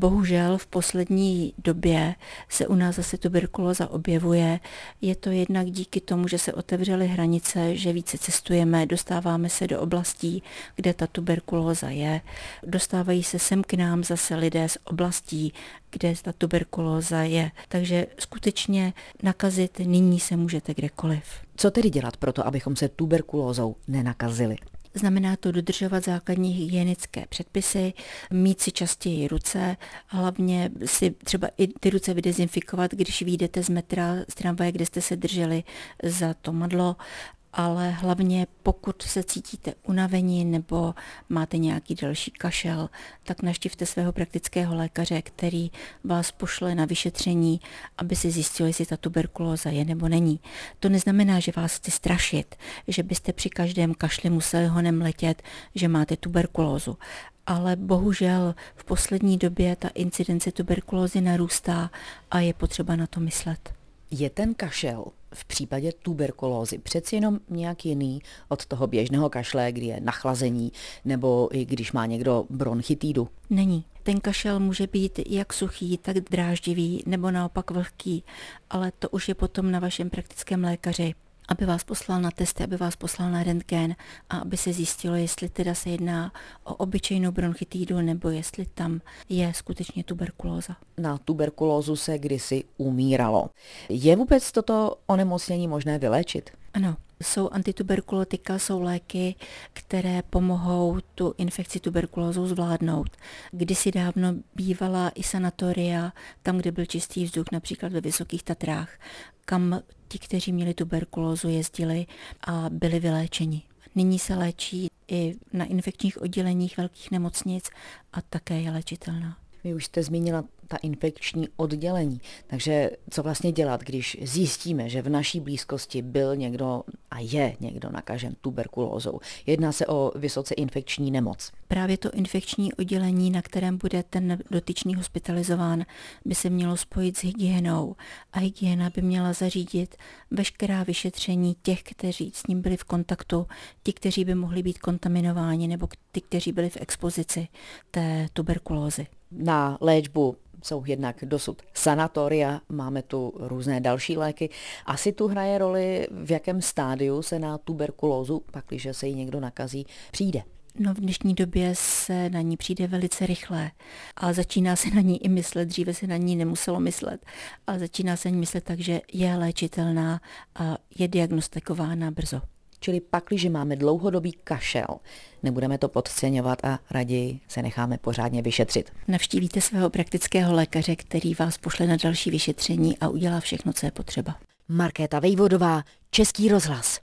Bohužel v poslední době se u nás zase tuberkulóza objevuje. Je to jednak díky tomu, že se otevřely hranice, že více cestujeme, dostáváme se do oblastí, kde ta tuberkulóza je. Dostávají se sem k nám zase lidé z oblastí, kde ta tuberkulóza je. Takže skutečně nakazit nyní se můžete kdekoliv. Co tedy dělat pro to, abychom se tuberkulózou nenakazili? Znamená to dodržovat základní hygienické předpisy, mít si častěji ruce, hlavně si třeba i ty ruce vydezinfikovat, když vyjdete z metra, z tramvaje, kde jste se drželi za to madlo ale hlavně pokud se cítíte unavení nebo máte nějaký další kašel, tak naštivte svého praktického lékaře, který vás pošle na vyšetření, aby si zjistil, jestli ta tuberkulóza je nebo není. To neznamená, že vás chci strašit, že byste při každém kašli museli honem letět, že máte tuberkulózu ale bohužel v poslední době ta incidence tuberkulózy narůstá a je potřeba na to myslet. Je ten kašel v případě tuberkulózy přeci jenom nějak jiný od toho běžného kašle, kdy je nachlazení, nebo i když má někdo bronchitídu? Není. Ten kašel může být jak suchý, tak dráždivý, nebo naopak vlhký, ale to už je potom na vašem praktickém lékaři aby vás poslal na testy, aby vás poslal na rentgen a aby se zjistilo, jestli teda se jedná o obyčejnou bronchitídu nebo jestli tam je skutečně tuberkulóza. Na tuberkulózu se kdysi umíralo. Je vůbec toto onemocnění možné vyléčit? Ano, jsou antituberkulotika, jsou léky, které pomohou tu infekci tuberkulózou zvládnout. Kdysi dávno bývala i sanatoria, tam, kde byl čistý vzduch, například ve Vysokých Tatrách, kam ti, kteří měli tuberkulózu, jezdili a byli vyléčeni. Nyní se léčí i na infekčních odděleních velkých nemocnic a také je léčitelná. Vy už jste zmínila ta infekční oddělení. Takže co vlastně dělat, když zjistíme, že v naší blízkosti byl někdo a je někdo nakažen tuberkulózou? Jedná se o vysoce infekční nemoc. Právě to infekční oddělení, na kterém bude ten dotyčný hospitalizován, by se mělo spojit s hygienou a hygiena by měla zařídit veškerá vyšetření těch, kteří s ním byli v kontaktu, ti, kteří by mohli být kontaminováni nebo ty, kteří byli v expozici té tuberkulózy. Na léčbu jsou jednak dosud sanatoria, máme tu různé další léky. Asi tu hraje roli, v jakém stádiu se na tuberkulózu, pakliže se jí někdo nakazí, přijde. No v dnešní době se na ní přijde velice rychle a začíná se na ní i myslet, dříve se na ní nemuselo myslet, ale začíná se na ní myslet tak, že je léčitelná a je diagnostikována brzo. Čili pakliže máme dlouhodobý kašel, nebudeme to podceňovat a raději se necháme pořádně vyšetřit. Navštívíte svého praktického lékaře, který vás pošle na další vyšetření a udělá všechno, co je potřeba. Markéta Vejvodová, Český rozhlas.